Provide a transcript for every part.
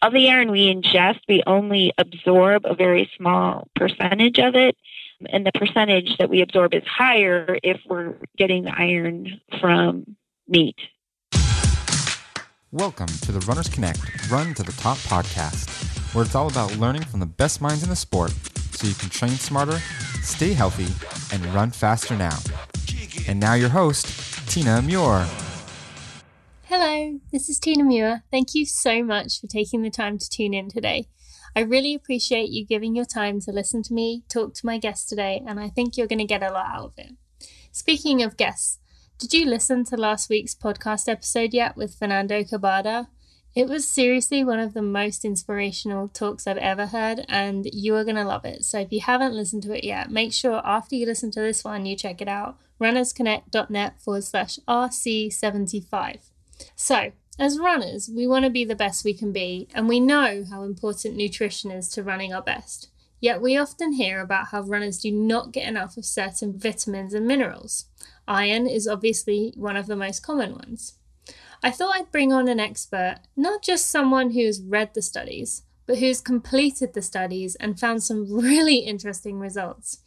of the iron we ingest, we only absorb a very small percentage of it. And the percentage that we absorb is higher if we're getting the iron from meat. Welcome to the Runners Connect Run to the Top podcast, where it's all about learning from the best minds in the sport so you can train smarter, stay healthy, and run faster now. And now your host, Tina Muir. Hello, this is Tina Muir. Thank you so much for taking the time to tune in today. I really appreciate you giving your time to listen to me, talk to my guest today, and I think you're going to get a lot out of it. Speaking of guests, did you listen to last week's podcast episode yet with Fernando Cabada? It was seriously one of the most inspirational talks I've ever heard, and you are going to love it. So if you haven't listened to it yet, make sure after you listen to this one, you check it out runnersconnect.net forward slash RC75. So, as runners, we want to be the best we can be, and we know how important nutrition is to running our best. Yet we often hear about how runners do not get enough of certain vitamins and minerals. Iron is obviously one of the most common ones. I thought I'd bring on an expert, not just someone who's read the studies, but who's completed the studies and found some really interesting results.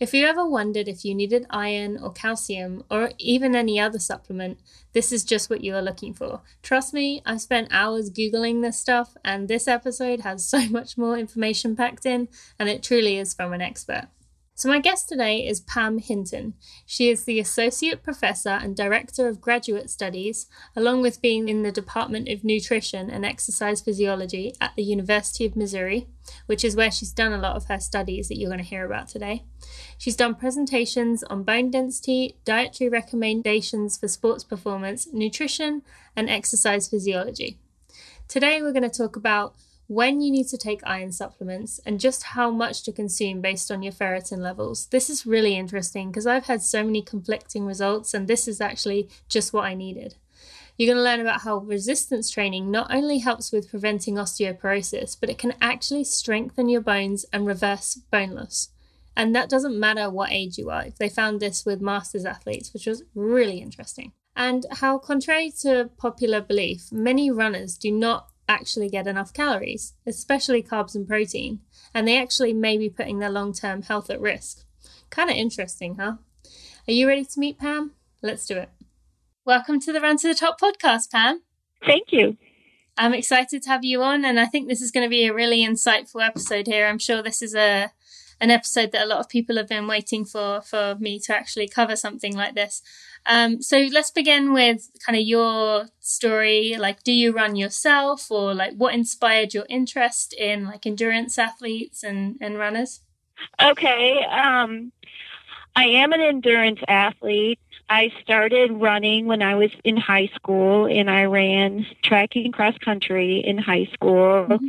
If you ever wondered if you needed iron or calcium or even any other supplement, this is just what you are looking for. Trust me, I've spent hours Googling this stuff, and this episode has so much more information packed in, and it truly is from an expert. So, my guest today is Pam Hinton. She is the Associate Professor and Director of Graduate Studies, along with being in the Department of Nutrition and Exercise Physiology at the University of Missouri, which is where she's done a lot of her studies that you're going to hear about today. She's done presentations on bone density, dietary recommendations for sports performance, nutrition, and exercise physiology. Today, we're going to talk about when you need to take iron supplements, and just how much to consume based on your ferritin levels. This is really interesting because I've had so many conflicting results, and this is actually just what I needed. You're going to learn about how resistance training not only helps with preventing osteoporosis, but it can actually strengthen your bones and reverse bone loss. And that doesn't matter what age you are. They found this with masters athletes, which was really interesting. And how, contrary to popular belief, many runners do not actually get enough calories, especially carbs and protein, and they actually may be putting their long term health at risk. Kind of interesting, huh? Are you ready to meet Pam? Let's do it. Welcome to the Run to the Top podcast, Pam. Thank you. I'm excited to have you on, and I think this is going to be a really insightful episode here. I'm sure this is a an episode that a lot of people have been waiting for for me to actually cover something like this. Um, so let's begin with kind of your story. Like, do you run yourself, or like what inspired your interest in like endurance athletes and and runners? Okay, um, I am an endurance athlete. I started running when I was in high school, and I ran track and cross country in high school. Mm-hmm.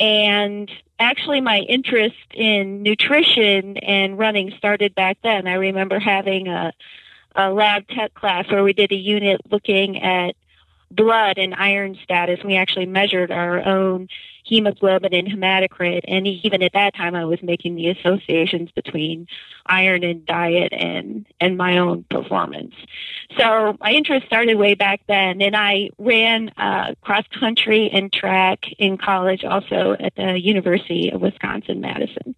And actually, my interest in nutrition and running started back then. I remember having a a lab tech class where we did a unit looking at blood and iron status. We actually measured our own hemoglobin and hematocrit. And even at that time, I was making the associations between iron and diet and, and my own performance. So my interest started way back then. And I ran uh, cross country and track in college, also at the University of Wisconsin Madison.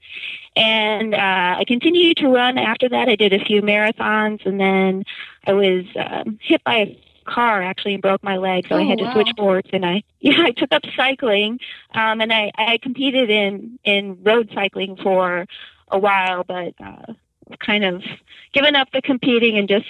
And uh, I continued to run after that. I did a few marathons and then I was um, hit by a car actually and broke my leg, so oh, I had to wow. switch sports. And I yeah, I took up cycling, um, and I I competed in in road cycling for a while, but uh, kind of given up the competing and just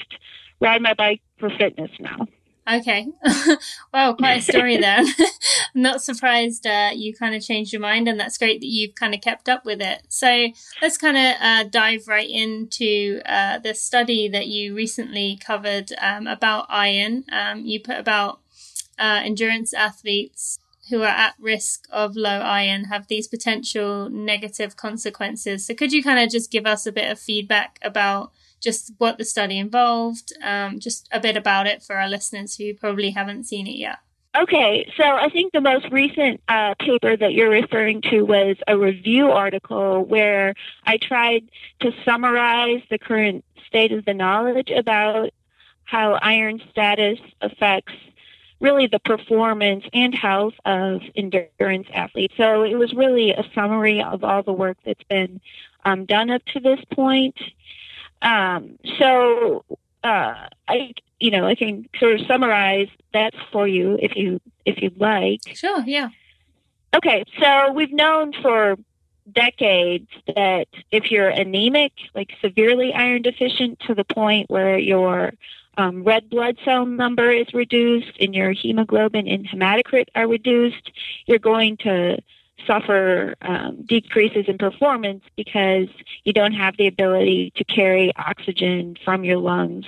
ride my bike for fitness now. Okay. well, quite a story there. I'm not surprised uh, you kind of changed your mind, and that's great that you've kind of kept up with it. So let's kind of uh, dive right into uh, the study that you recently covered um, about iron. Um, you put about uh, endurance athletes who are at risk of low iron have these potential negative consequences. So could you kind of just give us a bit of feedback about just what the study involved, um, just a bit about it for our listeners who probably haven't seen it yet. Okay, so I think the most recent uh, paper that you're referring to was a review article where I tried to summarize the current state of the knowledge about how iron status affects really the performance and health of endurance athletes. So it was really a summary of all the work that's been um, done up to this point. Um, so uh, I, you know, I can sort of summarize that for you if you if you'd like. Sure. Yeah. Okay. So we've known for decades that if you're anemic, like severely iron deficient to the point where your um, red blood cell number is reduced and your hemoglobin and hematocrit are reduced, you're going to suffer um, decreases in performance because you don't have the ability to carry oxygen from your lungs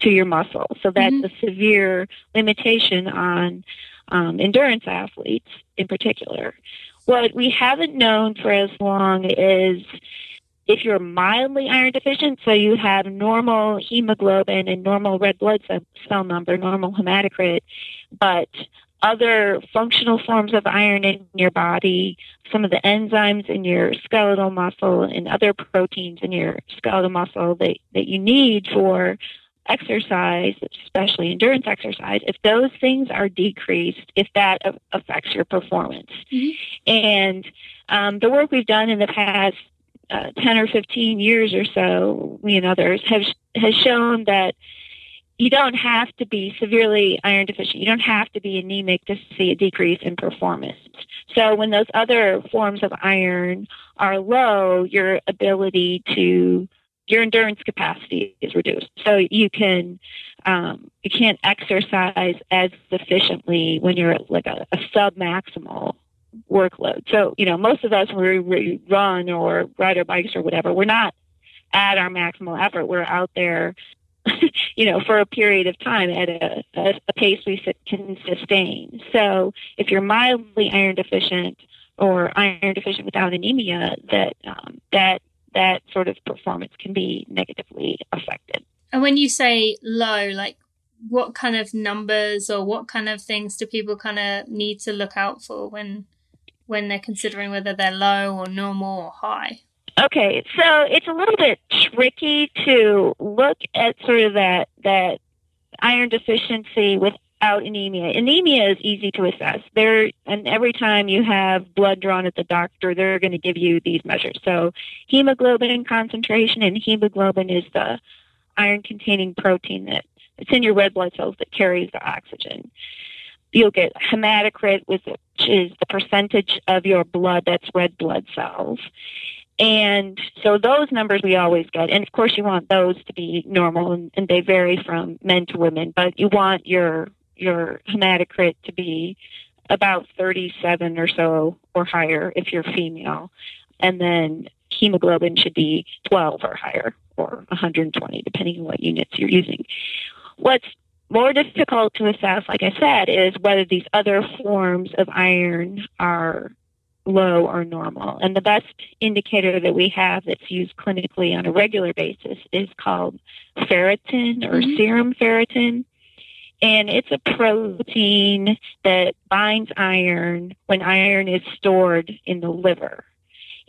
to your muscle. So that's mm-hmm. a severe limitation on um, endurance athletes in particular. What we haven't known for as long is if you're mildly iron deficient, so you have normal hemoglobin and normal red blood cell number, normal hematocrit, but other functional forms of iron in your body, some of the enzymes in your skeletal muscle and other proteins in your skeletal muscle that, that you need for exercise, especially endurance exercise, if those things are decreased, if that affects your performance. Mm-hmm. And um, the work we've done in the past uh, 10 or 15 years or so, we and others have has shown that you don't have to be severely iron deficient. You don't have to be anemic to see a decrease in performance. So when those other forms of iron are low, your ability to your endurance capacity is reduced. So you can um, you can't exercise as efficiently when you're at like a, a sub maximal workload. So you know most of us when we run or ride our bikes or whatever, we're not at our maximal effort. We're out there, you know, for a period of time at a, a, a pace we can sustain. So if you're mildly iron deficient or iron deficient without anemia, that um, that that sort of performance can be negatively affected. And when you say low, like what kind of numbers or what kind of things do people kind of need to look out for when when they're considering whether they're low or normal or high? Okay, so it's a little bit tricky to look at sort of that that iron deficiency without anemia. Anemia is easy to assess. There and every time you have blood drawn at the doctor, they're going to give you these measures. So hemoglobin concentration and hemoglobin is the iron containing protein that it's in your red blood cells that carries the oxygen. You'll get hematocrit, which is the percentage of your blood that's red blood cells. And so those numbers we always get. And of course, you want those to be normal and, and they vary from men to women, but you want your your hematocrit to be about 37 or so or higher if you're female. And then hemoglobin should be 12 or higher or 120, depending on what units you're using. What's more difficult to assess, like I said, is whether these other forms of iron are low or normal. And the best indicator that we have that's used clinically on a regular basis is called ferritin or mm-hmm. serum ferritin and it's a protein that binds iron when iron is stored in the liver.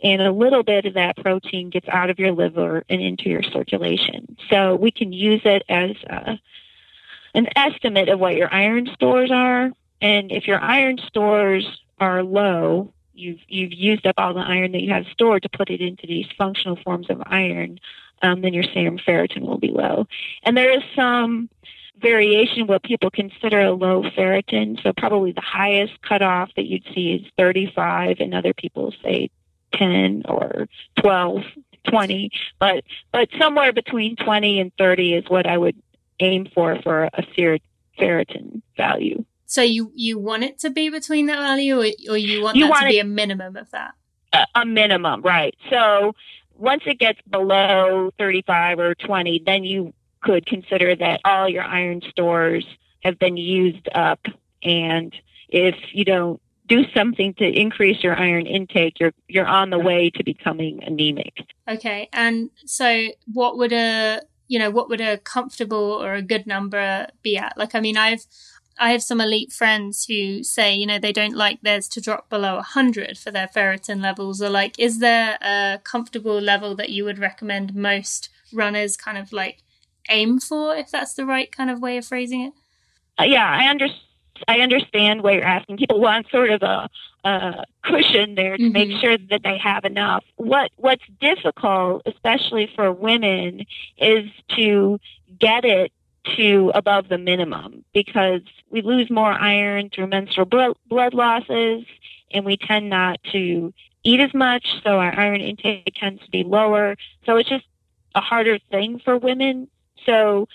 And a little bit of that protein gets out of your liver and into your circulation. So we can use it as a, an estimate of what your iron stores are. And if your iron stores are low, you've you've used up all the iron that you have stored to put it into these functional forms of iron, um, then your serum ferritin will be low. And there is some variation what people consider a low ferritin. So probably the highest cutoff that you'd see is 35, and other people say 10 or 12, 20. But but somewhere between 20 and 30 is what I would aim for for a ferritin value. So you you want it to be between that value, or, or you want you that want to be a minimum of that? A, a minimum, right? So once it gets below 35 or 20, then you could consider that all your iron stores have been used up and if you don't do something to increase your iron intake you're you're on the way to becoming anemic okay and so what would a you know what would a comfortable or a good number be at like i mean i've I have some elite friends who say, you know, they don't like theirs to drop below 100 for their ferritin levels. Or, like, is there a comfortable level that you would recommend most runners kind of like aim for, if that's the right kind of way of phrasing it? Uh, yeah, I understand I understand what you're asking. People want sort of a, a cushion there to mm-hmm. make sure that they have enough. What what's difficult, especially for women, is to get it to above the minimum because we lose more iron through menstrual blood, losses and we tend not to eat as much, so our iron intake tends to be lower. So it's just a harder thing for women. So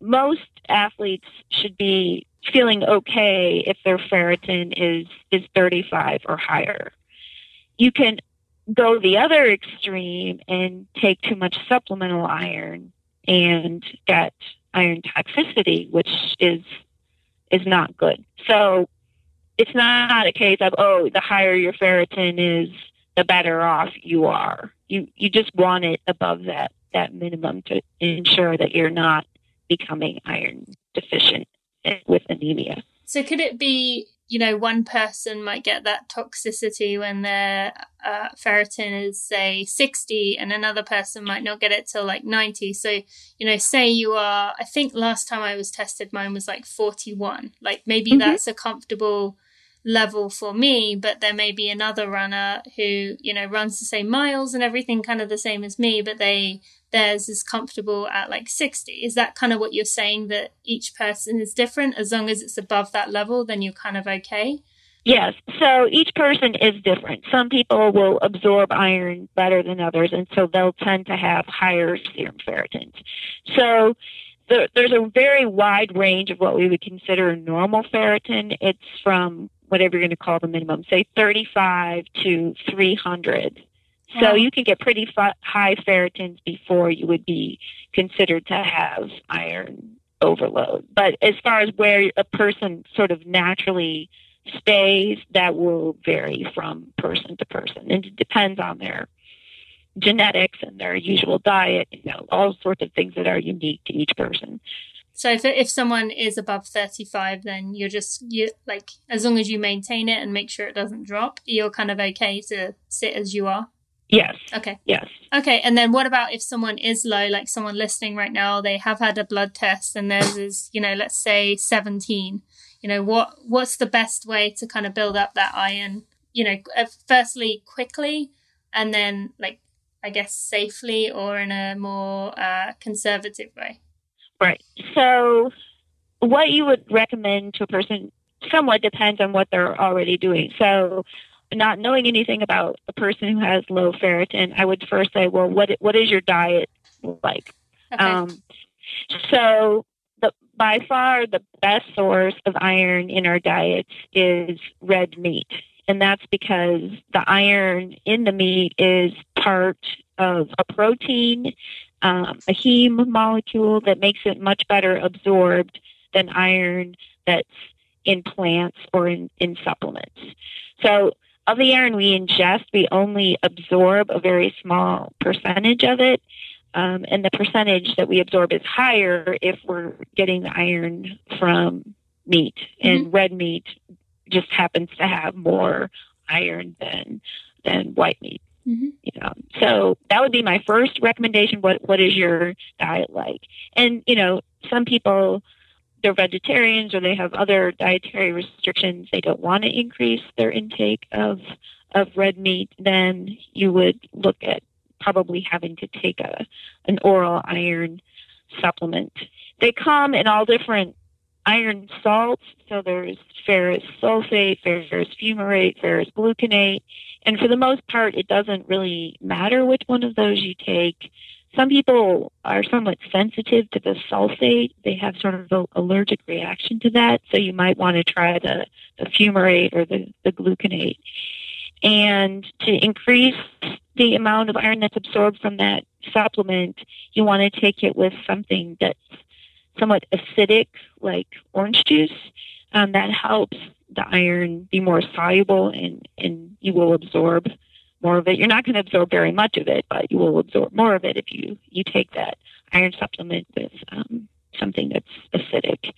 most athletes should be feeling okay if their ferritin is is 35 or higher. You can go the other extreme and take too much supplemental iron and get iron toxicity, which is is not good. So it's not a case of oh, the higher your ferritin is, the better off you are. You you just want it above that that minimum to ensure that you're not becoming iron deficient with anemia. So could it be, you know, one person might get that toxicity when their uh, ferritin is say 60 and another person might not get it till like 90. So, you know, say you are I think last time I was tested mine was like 41. Like maybe mm-hmm. that's a comfortable level for me, but there may be another runner who, you know, runs the same miles and everything kind of the same as me, but they theirs is comfortable at like 60. Is that kind of what you're saying that each person is different? As long as it's above that level, then you're kind of okay? Yes. So each person is different. Some people will absorb iron better than others, and so they'll tend to have higher serum ferritins. So there's a very wide range of what we would consider normal ferritin. It's from whatever you're going to call the minimum, say 35 to 300. So wow. you can get pretty high ferritins before you would be considered to have iron overload. But as far as where a person sort of naturally stays, that will vary from person to person. And it depends on their genetics and their usual diet, you know, all sorts of things that are unique to each person. So if if someone is above 35 then you're just you like as long as you maintain it and make sure it doesn't drop, you're kind of okay to sit as you are. Yes. Okay. Yes. Okay. And then what about if someone is low, like someone listening right now, they have had a blood test and theirs is, you know, let's say 17. You know, what what's the best way to kind of build up that iron, you know, uh, firstly quickly and then like I guess safely or in a more uh, conservative way? Right. So what you would recommend to a person somewhat depends on what they're already doing. So not knowing anything about a person who has low ferritin, I would first say, well, what what is your diet like? Okay. Um, so the by far the best source of iron in our diets is red meat, and that's because the iron in the meat is part of a protein, um, a heme molecule that makes it much better absorbed than iron that's in plants or in, in supplements. So of the iron we ingest, we only absorb a very small percentage of it. Um, and the percentage that we absorb is higher if we're getting the iron from meat. Mm-hmm. And red meat just happens to have more iron than than white meat. Mm-hmm. You know, so that would be my first recommendation. What what is your diet like? And you know, some people they're vegetarians or they have other dietary restrictions, they don't want to increase their intake of of red meat, then you would look at probably having to take a an oral iron supplement. They come in all different iron salts. So there's ferrous sulfate, ferrous fumarate, ferrous gluconate. And for the most part, it doesn't really matter which one of those you take. Some people are somewhat sensitive to the sulfate. They have sort of an allergic reaction to that. So you might want to try the, the fumarate or the, the gluconate. And to increase the amount of iron that's absorbed from that supplement, you want to take it with something that's somewhat acidic, like orange juice. Um, that helps the iron be more soluble and, and you will absorb more of it. You're not going to absorb very much of it, but you will absorb more of it if you, you take that iron supplement with um, something that's acidic.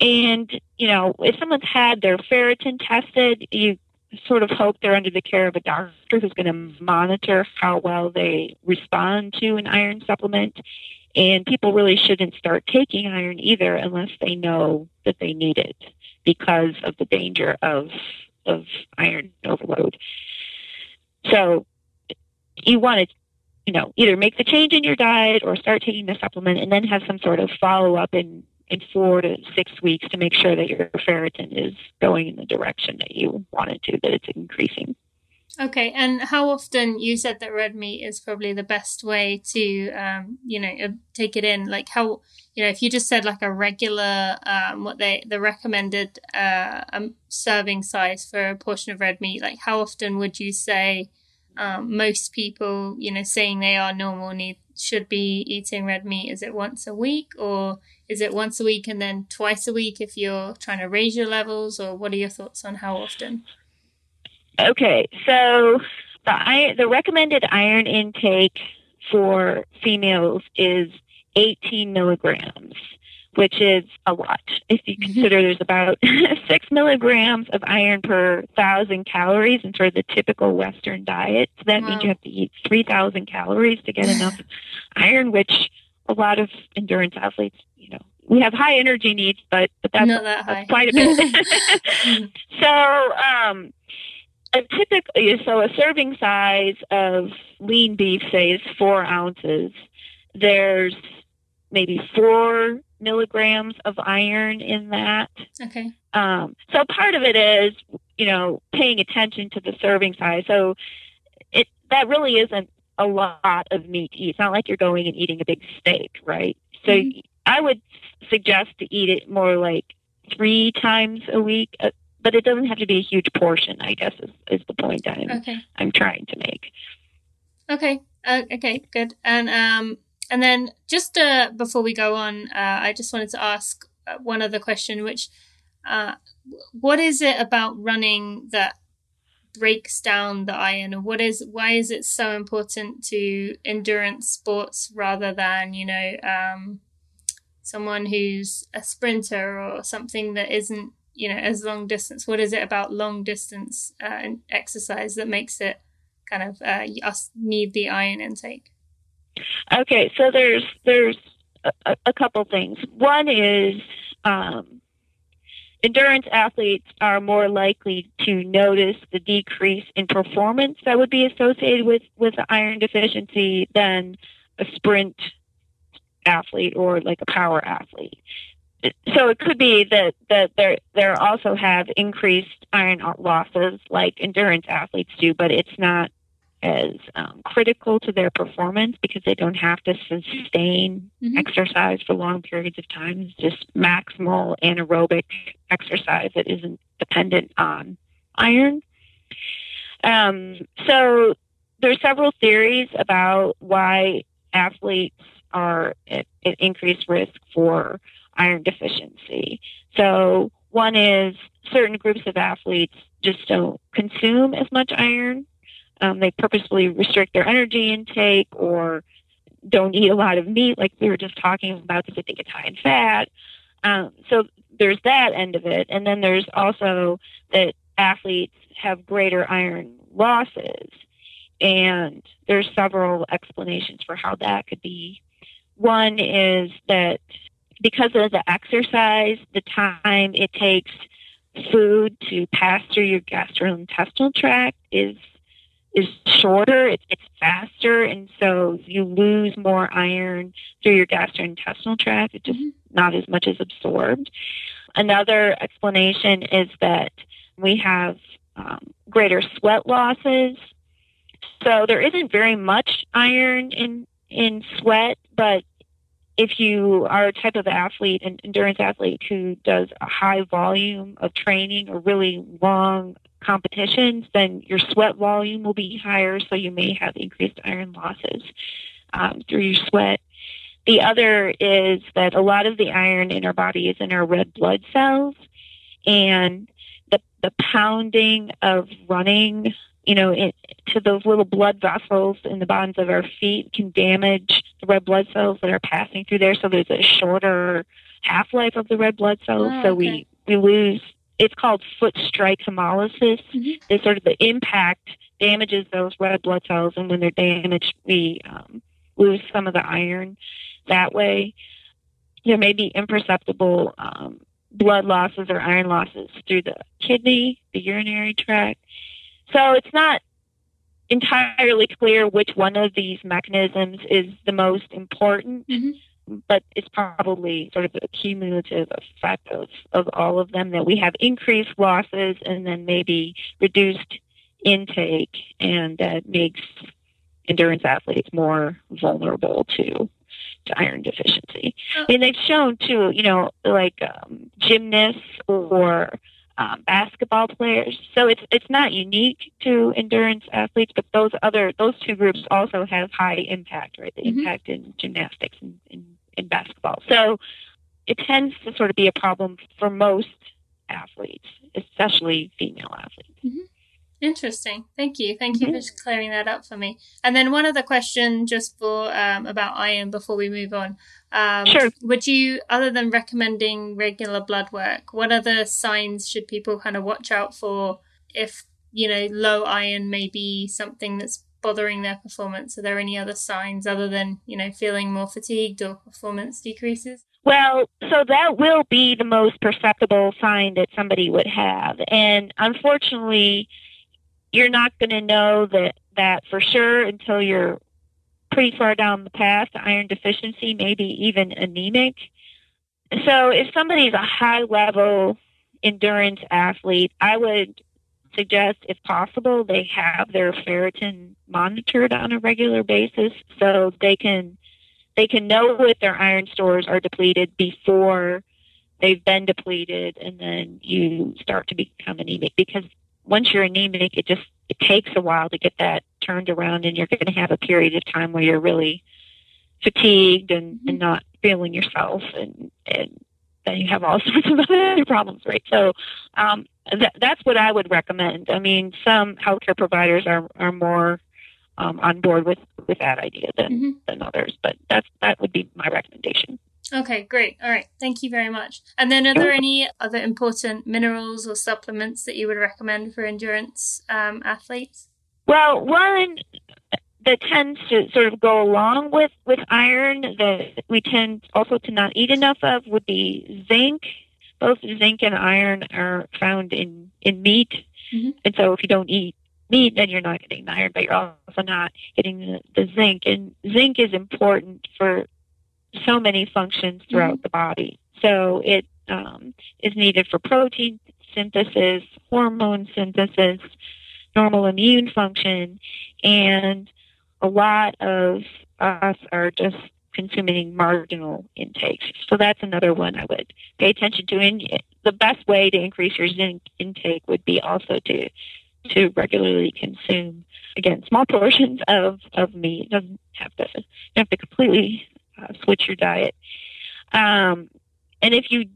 And, you know, if someone's had their ferritin tested, you sort of hope they're under the care of a doctor who's going to monitor how well they respond to an iron supplement. And people really shouldn't start taking iron either unless they know that they need it because of the danger of of iron overload. So you want to, you know, either make the change in your diet or start taking the supplement and then have some sort of follow up in, in four to six weeks to make sure that your ferritin is going in the direction that you want it to, that it's increasing. Okay, and how often you said that red meat is probably the best way to, um, you know, uh, take it in? Like how, you know, if you just said like a regular, um, what they the recommended uh, um, serving size for a portion of red meat, like how often would you say um, most people, you know, saying they are normal need should be eating red meat? Is it once a week or is it once a week and then twice a week if you're trying to raise your levels? Or what are your thoughts on how often? Okay, so the the recommended iron intake for females is 18 milligrams, which is a lot. If you mm-hmm. consider there's about six milligrams of iron per thousand calories in sort of the typical Western diet, so that wow. means you have to eat 3,000 calories to get enough iron, which a lot of endurance athletes, you know, we have high energy needs, but but that's, that that's quite a bit. so um, a typically, so a serving size of lean beef, say, is four ounces. There's maybe four milligrams of iron in that. Okay. Um, so part of it is, you know, paying attention to the serving size. So it that really isn't a lot of meat to eat. It's not like you're going and eating a big steak, right? So mm-hmm. I would suggest to eat it more like three times a week, uh, but it doesn't have to be a huge portion. I guess is, is the point I'm okay. I'm trying to make. Okay. Uh, okay. Good. And um, and then just uh, before we go on, uh, I just wanted to ask uh, one other question, which, uh, what is it about running that breaks down the iron, what is why is it so important to endurance sports rather than you know um, someone who's a sprinter or something that isn't you know as long distance? What is it about long distance uh, exercise that makes it kind of uh, us need the iron intake okay so there's there's a, a couple things. One is um, endurance athletes are more likely to notice the decrease in performance that would be associated with with iron deficiency than a sprint athlete or like a power athlete. So it could be that that they they also have increased iron losses like endurance athletes do, but it's not as um, critical to their performance because they don't have to sustain mm-hmm. exercise for long periods of time. It's just maximal anaerobic exercise that isn't dependent on iron. Um, so there's several theories about why athletes are at, at increased risk for iron deficiency. So one is certain groups of athletes just don't consume as much iron. Um, they purposefully restrict their energy intake or don't eat a lot of meat, like we were just talking about, because they think it's high in fat. Um, so there's that end of it. And then there's also that athletes have greater iron losses. And there's several explanations for how that could be. One is that because of the exercise, the time it takes food to pass through your gastrointestinal tract is is shorter. It's, it's faster, and so you lose more iron through your gastrointestinal tract. It's just mm-hmm. not as much as absorbed. Another explanation is that we have um, greater sweat losses. So there isn't very much iron in in sweat, but if you are a type of athlete, an endurance athlete who does a high volume of training or really long competitions, then your sweat volume will be higher, so you may have increased iron losses um, through your sweat. The other is that a lot of the iron in our body is in our red blood cells, and the the pounding of running you know, it, to those little blood vessels in the bottoms of our feet can damage the red blood cells that are passing through there. So there's a shorter half life of the red blood cells. Oh, so we, we lose, it's called foot strike hemolysis. Mm-hmm. It's sort of the impact damages those red blood cells. And when they're damaged, we um, lose some of the iron. that way. There may be imperceptible um, blood losses or iron losses through the kidney, the urinary tract. So it's not entirely clear which one of these mechanisms is the most important, mm-hmm. but it's probably sort of a cumulative effect of, of all of them that we have increased losses and then maybe reduced intake, and that makes endurance athletes more vulnerable to to iron deficiency. Oh. I mean, they've shown too, you know, like um, gymnasts or um, basketball players. So it's it's not unique to endurance athletes, but those other those two groups also have high impact, right? The mm-hmm. impact in gymnastics and in, in basketball. So it tends to sort of be a problem for most athletes, especially female athletes. Mm-hmm. Interesting. Thank you. Thank you mm-hmm. for clearing that up for me. And then one other question just for um, about iron before we move on. Um, sure. Would you, other than recommending regular blood work, what other signs should people kind of watch out for if, you know, low iron may be something that's bothering their performance? Are there any other signs other than, you know, feeling more fatigued or performance decreases? Well, so that will be the most perceptible sign that somebody would have. And unfortunately, you're not going to know that that for sure until you're pretty far down the path iron deficiency, maybe even anemic. So if somebody's a high level endurance athlete, I would suggest, if possible, they have their ferritin monitored on a regular basis so they can they can know if their iron stores are depleted before they've been depleted and then you start to become anemic because once you're anemic, it just it takes a while to get that turned around, and you're going to have a period of time where you're really fatigued and, mm-hmm. and not feeling yourself, and and then you have all sorts of other problems, right? So um, that, that's what I would recommend. I mean, some healthcare providers are are more um, on board with with that idea than mm-hmm. than others, but that's that would be my recommendation. Okay, great. All right. Thank you very much. And then, are there any other important minerals or supplements that you would recommend for endurance um, athletes? Well, one that tends to sort of go along with, with iron that we tend also to not eat enough of would be zinc. Both zinc and iron are found in, in meat. Mm-hmm. And so if you don't eat meat, then you're not getting the iron, but you're also not getting the, the zinc. And zinc is important for so many functions throughout mm-hmm. the body. So it um, is needed for protein synthesis, hormone synthesis, normal immune function, and a lot of us are just consuming marginal intakes. So that's another one I would pay attention to. And the best way to increase your zinc intake would be also to to regularly consume again small portions of of meat. It doesn't have to have to completely uh, switch your diet. Um, and if you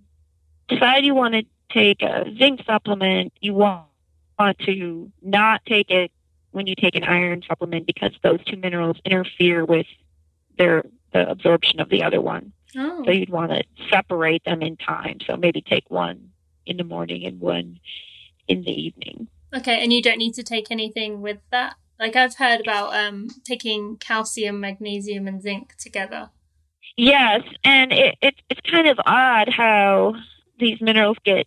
decide you want to take a zinc supplement, you want, want to not take it when you take an iron supplement because those two minerals interfere with their the absorption of the other one. Oh. So you'd want to separate them in time. So maybe take one in the morning and one in the evening. Okay, and you don't need to take anything with that. Like I've heard about um, taking calcium, magnesium, and zinc together. Yes, and it, it, it's kind of odd how these minerals get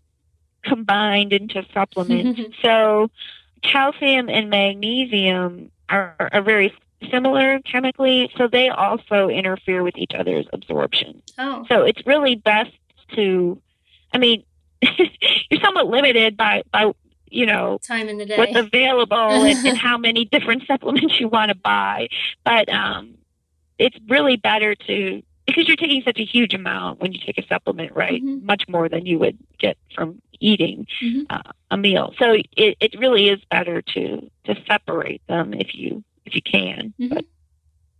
combined into supplements. so, calcium and magnesium are, are very similar chemically, so they also interfere with each other's absorption. Oh. So, it's really best to, I mean, you're somewhat limited by, by you know time in the day what's available and, and, how many different supplements you want to buy but um it's really better to because you're taking such a huge amount when you take a supplement, right? Mm-hmm. Much more than you would get from eating mm-hmm. uh, a meal. So it, it really is better to to separate them if you if you can. Mm-hmm. But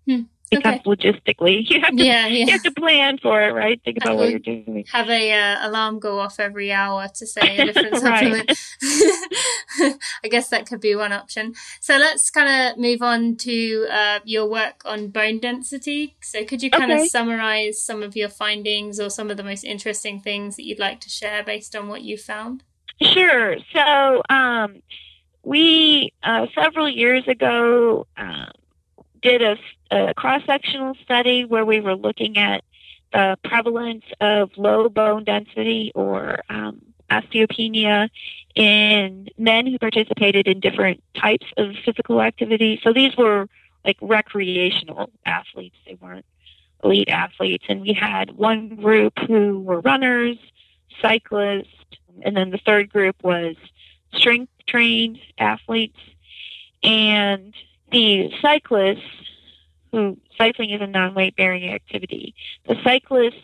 hmm because okay. logistically you have to yeah, yeah. you have to plan for it, right? Think about what you're doing. Have a uh, alarm go off every hour to say a different supplement. I guess that could be one option. So let's kind of move on to uh, your work on bone density. So could you kind okay. of summarize some of your findings or some of the most interesting things that you'd like to share based on what you found? Sure. So um, we uh, several years ago. Um, did a, a cross sectional study where we were looking at the prevalence of low bone density or um, osteopenia in men who participated in different types of physical activity. So these were like recreational athletes, they weren't elite athletes. And we had one group who were runners, cyclists, and then the third group was strength trained athletes. And the cyclists, who cycling is a non weight bearing activity, the cyclists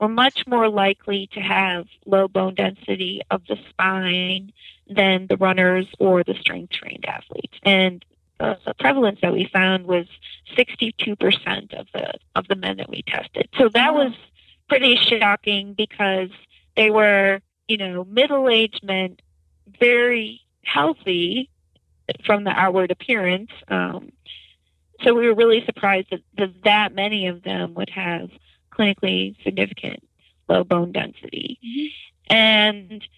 were much more likely to have low bone density of the spine than the runners or the strength trained athletes. And the prevalence that we found was 62% of the of the men that we tested. So that was pretty shocking because they were, you know, middle-aged men, very healthy from the outward appearance. Um, so we were really surprised that, that that many of them would have clinically significant low bone density. Mm-hmm. And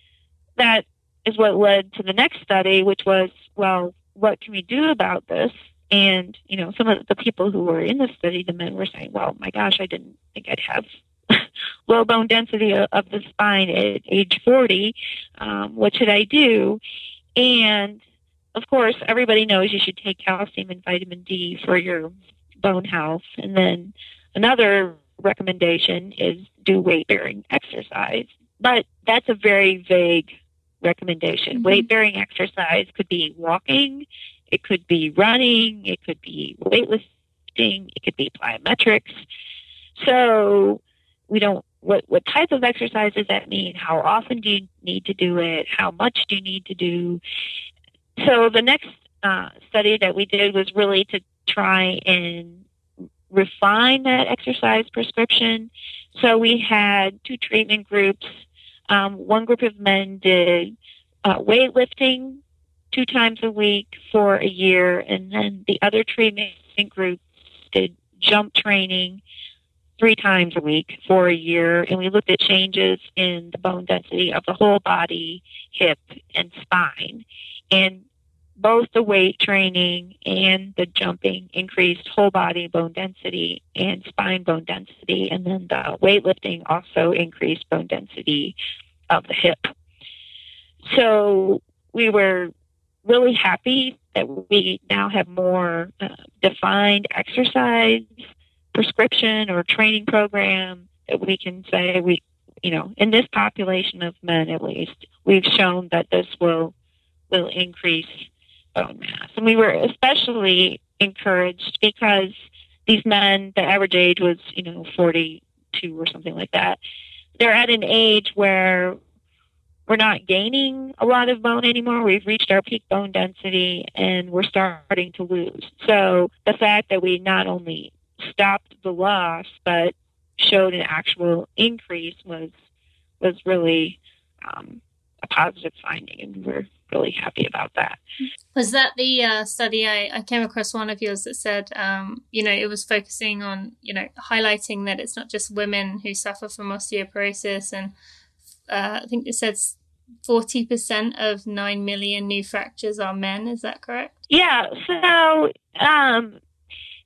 that is what led to the next study, which was, well, what can we do about this? And, you know, some of the people who were in the study, the men were saying, well, my gosh, I didn't think I'd have low bone density of the spine at age 40. Um, what should I do? And of course, everybody knows you should take calcium and vitamin D for your bone health. And then another recommendation is do weight bearing exercise. But that's a very vague recommendation. Mm-hmm. Weight bearing exercise could be walking, it could be running, it could be weightlifting, it could be plyometrics. So we don't what what type of exercise does that mean? How often do you need to do it? How much do you need to do? So the next uh, study that we did was really to try and refine that exercise prescription. So we had two treatment groups. Um, one group of men did uh, weightlifting two times a week for a year, and then the other treatment group did jump training three times a week for a year. And we looked at changes in the bone density of the whole body, hip, and spine. And both the weight training and the jumping increased whole body bone density and spine bone density. And then the weightlifting also increased bone density of the hip. So we were really happy that we now have more uh, defined exercise prescription or training program that we can say we, you know, in this population of men at least, we've shown that this will will increase bone mass. And we were especially encouraged because these men, the average age was, you know, 42 or something like that. They're at an age where we're not gaining a lot of bone anymore. We've reached our peak bone density and we're starting to lose. So the fact that we not only stopped the loss but showed an actual increase was was really um, a positive finding, and we're really happy about that. Was that the uh, study I, I, came across one of yours that said, um, you know, it was focusing on, you know, highlighting that it's not just women who suffer from osteoporosis, and uh, I think it says forty percent of nine million new fractures are men. Is that correct? Yeah. So um,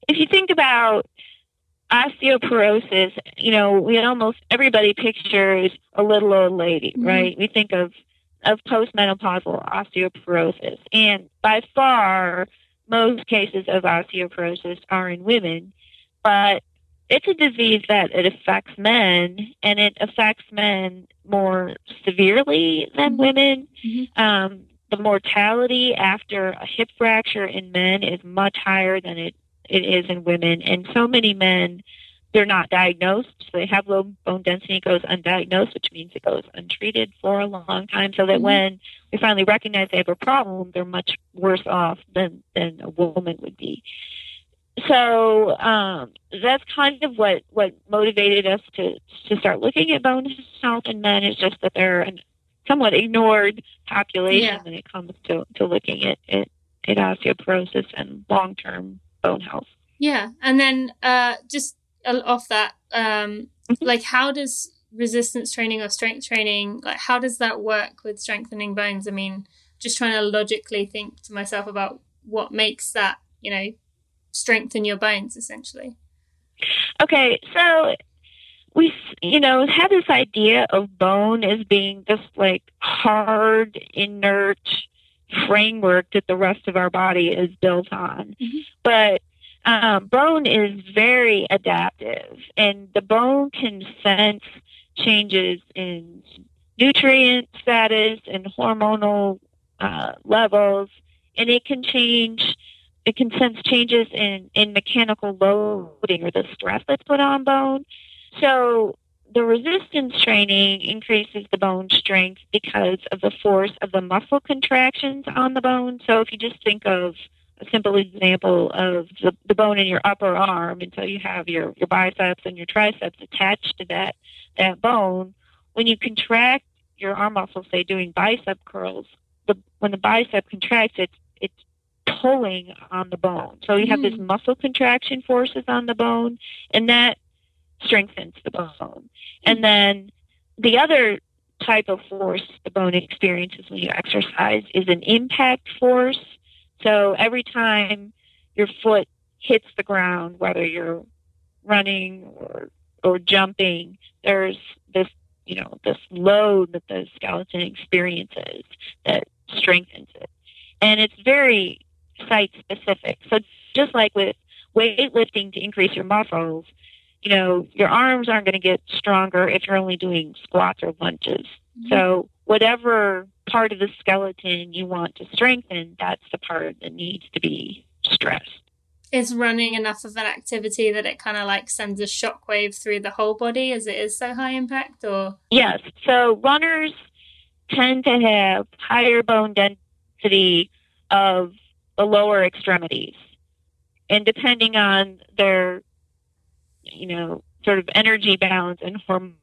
if you think about osteoporosis, you know, we almost everybody pictures a little old lady, mm-hmm. right? We think of of postmenopausal osteoporosis. And by far, most cases of osteoporosis are in women, but it's a disease that it affects men and it affects men more severely than mm-hmm. women. Mm-hmm. Um, the mortality after a hip fracture in men is much higher than it, it is in women. And so many men they're not diagnosed. So they have low bone density, it goes undiagnosed, which means it goes untreated for a long time. So that mm-hmm. when we finally recognize they have a problem, they're much worse off than than a woman would be. So um, that's kind of what what motivated us to to start looking at bone health in men. Is just that they're a somewhat ignored population yeah. when it comes to to looking at at, at osteoporosis and long term bone health. Yeah, and then uh, just off that, um, mm-hmm. like how does resistance training or strength training, like how does that work with strengthening bones? I mean, just trying to logically think to myself about what makes that, you know, strengthen your bones essentially? Okay, so we, you know, have this idea of bone as being this like hard, inert framework that the rest of our body is built on. Mm-hmm. But um, bone is very adaptive, and the bone can sense changes in nutrient status and hormonal uh, levels, and it can change. It can sense changes in, in mechanical loading or the stress that's put on bone. So the resistance training increases the bone strength because of the force of the muscle contractions on the bone. So if you just think of a simple example of the, the bone in your upper arm, until you have your, your biceps and your triceps attached to that that bone. When you contract your arm muscle, say doing bicep curls, the, when the bicep contracts, it's it's pulling on the bone. So you have mm. this muscle contraction forces on the bone, and that strengthens the bone. And then the other type of force the bone experiences when you exercise is an impact force. So every time your foot hits the ground, whether you're running or or jumping, there's this you know this load that the skeleton experiences that strengthens it, and it's very site specific. So just like with weightlifting to increase your muscles, you know, your arms aren't going to get stronger if you're only doing squats or lunges. Mm-hmm. So, whatever part of the skeleton you want to strengthen, that's the part that needs to be stressed. Is running enough of an activity that it kind of like sends a shockwave through the whole body as it is so high impact or? Yes. So, runners tend to have higher bone density of the lower extremities. And depending on their you know, sort of energy balance and hormonal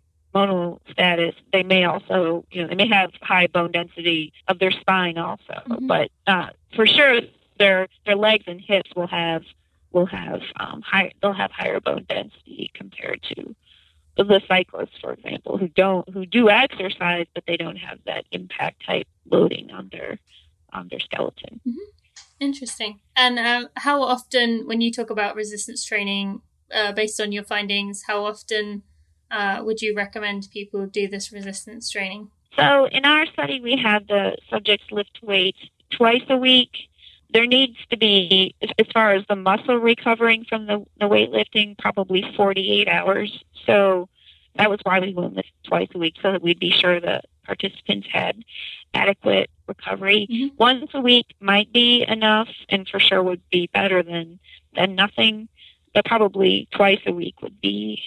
status, they may also, you know, they may have high bone density of their spine also. Mm-hmm. But uh, for sure, their their legs and hips will have will have um, high they'll have higher bone density compared to the cyclists, for example, who don't who do exercise, but they don't have that impact type loading on their on their skeleton. Mm-hmm. Interesting. And um, how often, when you talk about resistance training, uh, based on your findings, how often uh, would you recommend people do this resistance training? So, in our study, we had the subjects lift weights twice a week. There needs to be, as far as the muscle recovering from the, the weightlifting, probably 48 hours. So, that was why we went this twice a week, so that we'd be sure the participants had adequate recovery. Mm-hmm. Once a week might be enough, and for sure would be better than than nothing but probably twice a week would be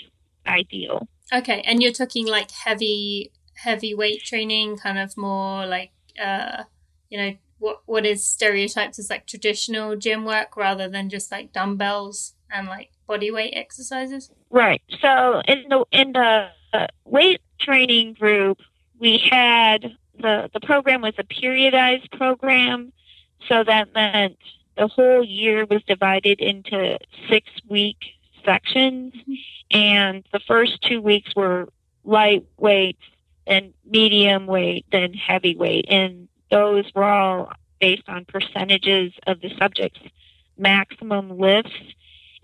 ideal. Okay, and you're talking like heavy heavy weight training, kind of more like uh, you know what what is stereotyped as like traditional gym work rather than just like dumbbells and like body weight exercises. Right. So in the in the uh, weight training group, we had the the program was a periodized program, so that meant the whole year was divided into six week sections, and the first two weeks were lightweight and medium weight, then heavyweight, and those were all based on percentages of the subject's maximum lifts,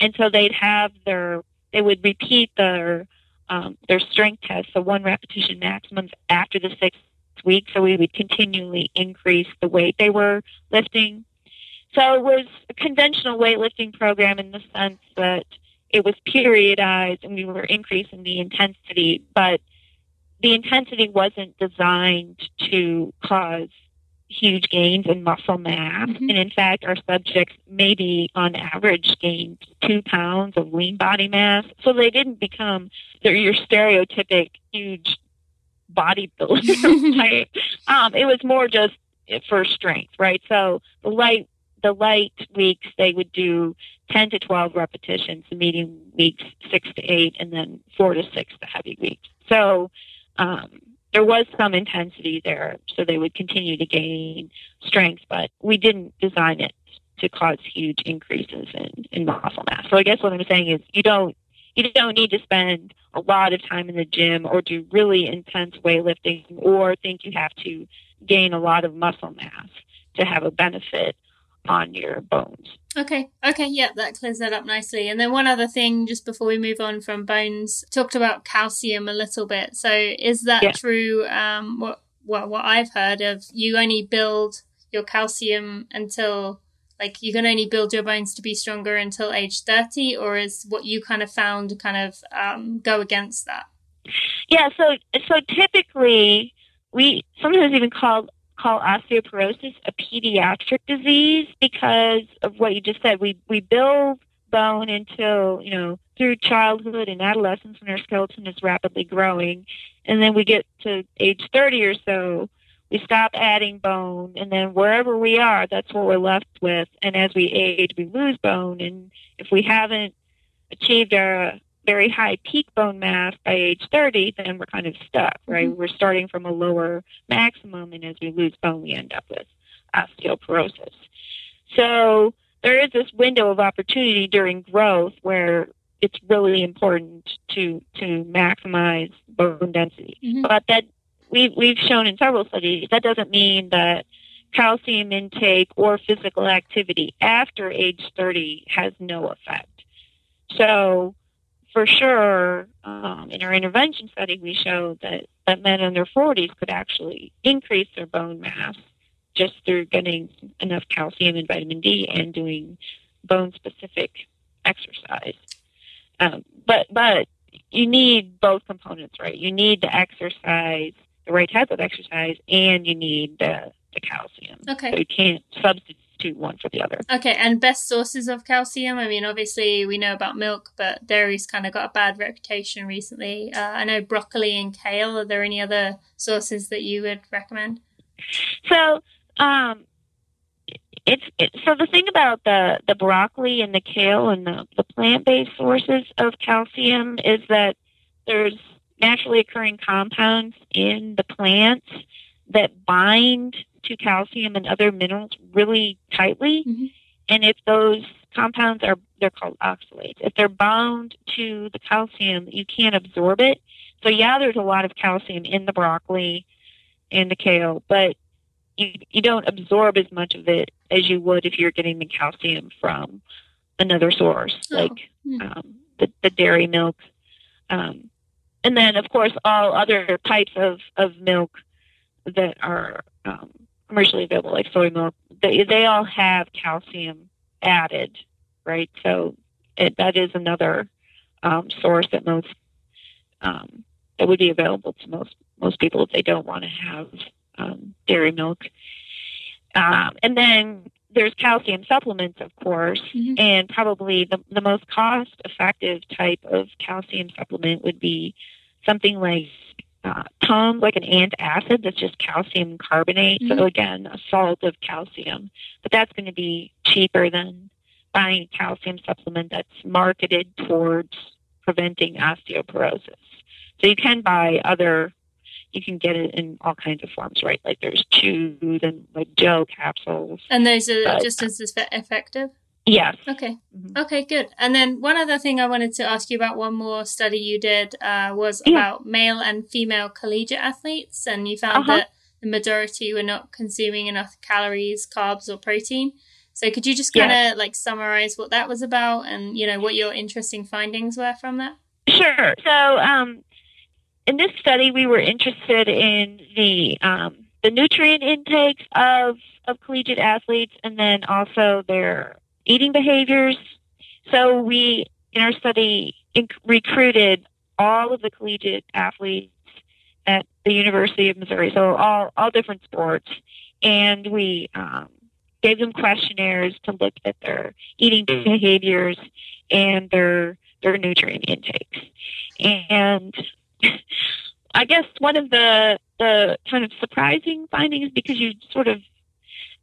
and so they'd have their they would repeat their um, their strength tests, so one repetition maximums after the sixth week. So we would continually increase the weight they were lifting. So it was a conventional weightlifting program in the sense that it was periodized and we were increasing the intensity, but the intensity wasn't designed to cause huge gains in muscle mass. Mm-hmm. And in fact, our subjects maybe on average gained two pounds of lean body mass. So they didn't become your stereotypic huge bodybuilder type. Um, it was more just for strength, right? So the light the light weeks, they would do 10 to 12 repetitions, the medium weeks, 6 to 8, and then 4 to 6, the heavy weeks. So um, there was some intensity there, so they would continue to gain strength, but we didn't design it to cause huge increases in, in muscle mass. So I guess what I'm saying is you don't you don't need to spend a lot of time in the gym or do really intense weightlifting or think you have to gain a lot of muscle mass to have a benefit on your bones. Okay. Okay. Yeah, that clears that up nicely. And then one other thing, just before we move on from bones, talked about calcium a little bit. So is that yeah. true? Um, what, what, what I've heard of, you only build your calcium until like you can only build your bones to be stronger until age 30 or is what you kind of found kind of um, go against that yeah so so typically we sometimes even call call osteoporosis a pediatric disease because of what you just said. We we build bone until you know through childhood and adolescence when our skeleton is rapidly growing, and then we get to age thirty or so. We stop adding bone, and then wherever we are, that's what we're left with. And as we age, we lose bone, and if we haven't achieved our very high peak bone mass by age 30, then we're kind of stuck, right? Mm-hmm. We're starting from a lower maximum, and as we lose bone, we end up with osteoporosis. So there is this window of opportunity during growth where it's really important to to maximize bone density. Mm-hmm. But that we've we've shown in several studies that doesn't mean that calcium intake or physical activity after age 30 has no effect. So for sure, um, in our intervention study, we showed that, that men in their 40s could actually increase their bone mass just through getting enough calcium and vitamin D and doing bone specific exercise. Um, but but you need both components, right? You need the exercise, the right type of exercise, and you need the, the calcium. Okay. So you can't substitute substitute one for the other. Okay, and best sources of calcium? I mean, obviously we know about milk, but dairy's kind of got a bad reputation recently. Uh, I know broccoli and kale. Are there any other sources that you would recommend? So, um, it's it, so the thing about the the broccoli and the kale and the, the plant based sources of calcium is that there's naturally occurring compounds in the plants that bind to calcium and other minerals really tightly. Mm-hmm. And if those compounds are, they're called oxalates. If they're bound to the calcium, you can't absorb it. So yeah, there's a lot of calcium in the broccoli and the kale, but you, you don't absorb as much of it as you would if you're getting the calcium from another source, oh. like mm. um, the, the dairy milk. Um, and then, of course, all other types of, of milk that are um, commercially available, like soy milk, they, they all have calcium added, right? So it, that is another um, source that most um, that would be available to most most people if they don't want to have um, dairy milk. Um, and then there's calcium supplements, of course, mm-hmm. and probably the, the most cost effective type of calcium supplement would be something like uh, Tums, like an antacid that's just calcium carbonate. Mm-hmm. So again, a salt of calcium, but that's going to be cheaper than buying a calcium supplement that's marketed towards preventing osteoporosis. So you can buy other, you can get it in all kinds of forms, right? Like there's chewed and like gel capsules. And those are but, just as effective? Yes. Okay. Mm-hmm. Okay, good. And then one other thing I wanted to ask you about one more study you did uh, was yeah. about male and female collegiate athletes. And you found uh-huh. that the majority were not consuming enough calories, carbs, or protein. So could you just kind of yeah. like summarize what that was about and, you know, what your interesting findings were from that? Sure. So um, in this study, we were interested in the um, the nutrient intakes of, of collegiate athletes and then also their eating behaviors. So we, in our study, inc- recruited all of the collegiate athletes at the University of Missouri, so all, all different sports, and we um, gave them questionnaires to look at their eating behaviors and their their nutrient intakes. And I guess one of the the kind of surprising findings because you sort of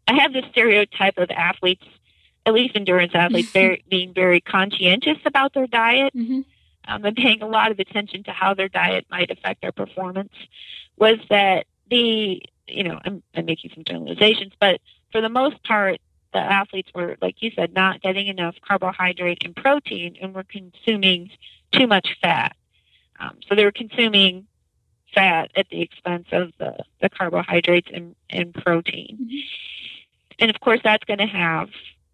I have this stereotype of athletes at least endurance athletes, very, being very conscientious about their diet mm-hmm. um, and paying a lot of attention to how their diet might affect their performance, was that the, you know, I'm, I'm making some generalizations, but for the most part, the athletes were, like you said, not getting enough carbohydrate and protein and were consuming too much fat. Um, so they were consuming fat at the expense of the, the carbohydrates and, and protein. Mm-hmm. and of course, that's going to have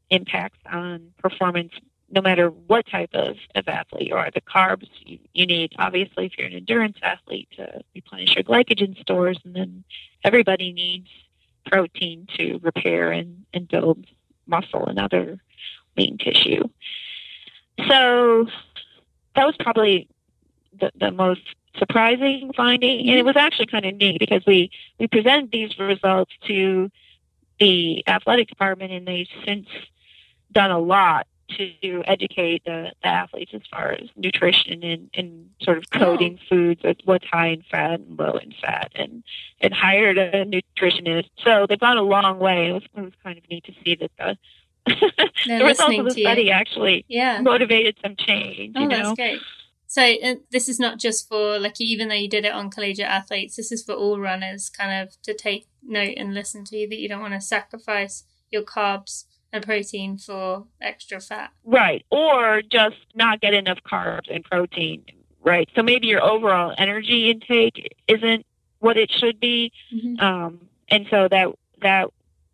impacts on performance no matter what type of, of athlete you are. The carbs you, you need, obviously, if you're an endurance athlete, to replenish your glycogen stores, and then everybody needs protein to repair and, and build muscle and other lean tissue. So that was probably the, the most surprising finding, and it was actually kind of neat because we we presented these results to the athletic department, and they've since done a lot to educate the, the athletes as far as nutrition and, and sort of coding oh. foods with what's high in fat and low in fat and, and hired a nutritionist. So they've gone a long way. It was, it was kind of neat to see that the the results of the study you. actually yeah. motivated some change. Oh, you know? that's great. So uh, this is not just for like even though you did it on collegiate athletes, this is for all runners, kind of to take note and listen to that you don't want to sacrifice your carbs and protein for extra fat. Right. Or just not get enough carbs and protein. Right. So maybe your overall energy intake isn't what it should be. Mm-hmm. Um, and so that that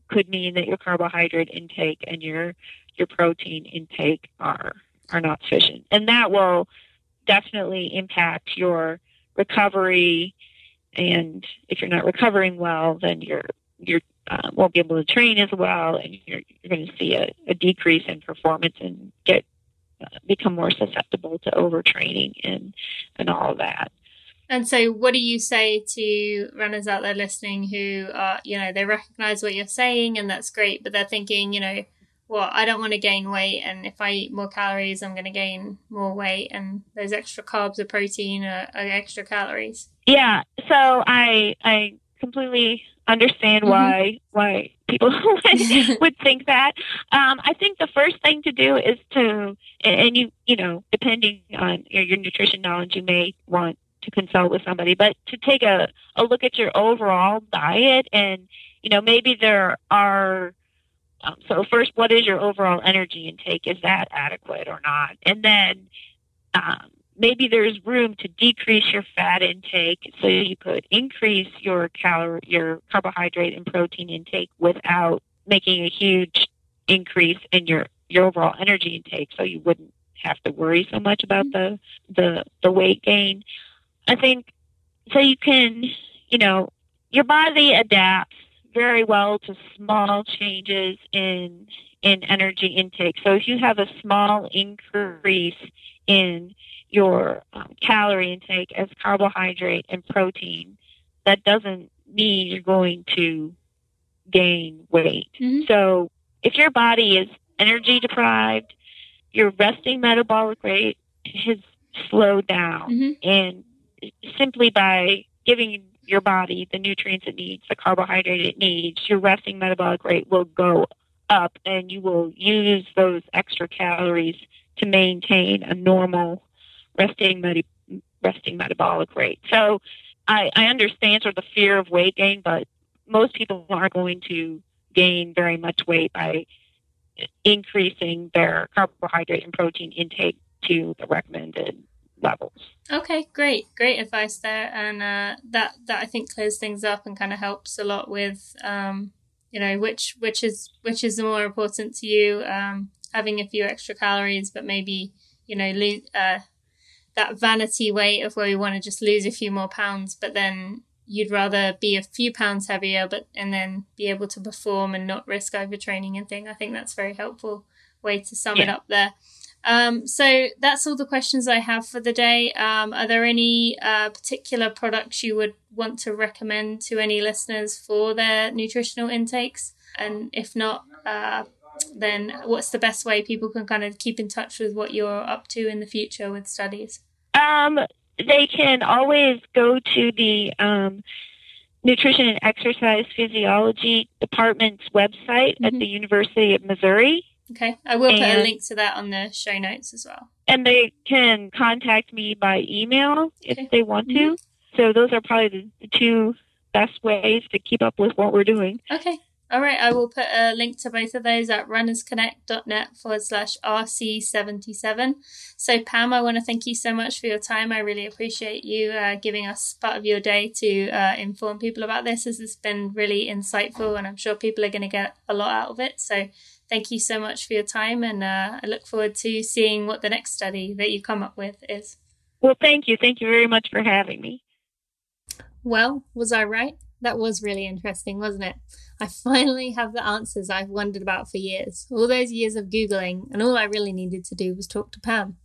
could mean that your carbohydrate intake and your your protein intake are are not sufficient. And that will definitely impact your recovery and if you're not recovering well then you're you're uh, won't be able to train as well, and you're, you're going to see a, a, decrease in performance and get uh, become more susceptible to overtraining and and all of that. And so, what do you say to runners out there listening who are, you know, they recognize what you're saying and that's great, but they're thinking, you know, well, I don't want to gain weight, and if I eat more calories, I'm going to gain more weight, and those extra carbs or protein are, are extra calories. Yeah, so I I completely understand mm-hmm. why why people would think that. Um, I think the first thing to do is to, and you you know, depending on your, your nutrition knowledge, you may want to consult with somebody, but to take a, a look at your overall diet and you know maybe there are. Um, so first, what is your overall energy intake? Is that adequate or not? And then um, maybe there's room to decrease your fat intake. So you could increase your calorie your carbohydrate and protein intake without making a huge increase in your your overall energy intake. So you wouldn't have to worry so much about the the the weight gain. I think so you can you know your body adapts very well to small changes in in energy intake. So if you have a small increase in your um, calorie intake as carbohydrate and protein, that doesn't mean you're going to gain weight. Mm-hmm. So if your body is energy deprived, your resting metabolic rate has slowed down. Mm-hmm. And simply by giving your body the nutrients it needs, the carbohydrate it needs, your resting metabolic rate will go up and you will use those extra calories to maintain a normal resting resting metabolic rate. So I, I understand sort of the fear of weight gain, but most people aren't going to gain very much weight by increasing their carbohydrate and protein intake to the recommended levels. Okay, great, great advice there, and uh, that that I think clears things up and kind of helps a lot with um, you know which which is which is more important to you, um, having a few extra calories, but maybe you know lo- uh, that vanity weight of where we want to just lose a few more pounds, but then you'd rather be a few pounds heavier, but and then be able to perform and not risk overtraining and thing. I think that's very helpful way to sum yeah. it up there. Um, so that's all the questions I have for the day. Um, are there any uh, particular products you would want to recommend to any listeners for their nutritional intakes? And if not, uh, then what's the best way people can kind of keep in touch with what you're up to in the future with studies? Um, they can always go to the um, Nutrition and Exercise Physiology Department's website mm-hmm. at the University of Missouri. Okay, I will put and, a link to that on the show notes as well. And they can contact me by email if okay. they want to. Mm-hmm. So those are probably the, the two best ways to keep up with what we're doing. Okay, All right, I will put a link to both of those at runnersconnect.net forward slash RC77. So, Pam, I want to thank you so much for your time. I really appreciate you uh, giving us part of your day to uh, inform people about this. This has been really insightful, and I'm sure people are going to get a lot out of it. So, thank you so much for your time, and uh, I look forward to seeing what the next study that you come up with is. Well, thank you. Thank you very much for having me. Well, was I right? That was really interesting, wasn't it? I finally have the answers I've wondered about for years. All those years of Googling, and all I really needed to do was talk to Pam.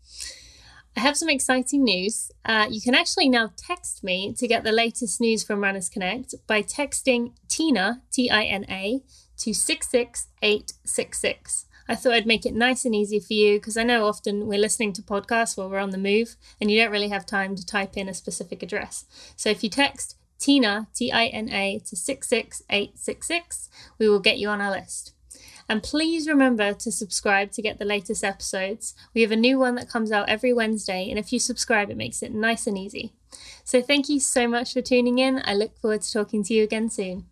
I have some exciting news. Uh, you can actually now text me to get the latest news from Runners Connect by texting Tina, T I N A, to 66866. I thought I'd make it nice and easy for you because I know often we're listening to podcasts while we're on the move and you don't really have time to type in a specific address. So if you text Tina, T I N A, to 66866. We will get you on our list. And please remember to subscribe to get the latest episodes. We have a new one that comes out every Wednesday, and if you subscribe, it makes it nice and easy. So thank you so much for tuning in. I look forward to talking to you again soon.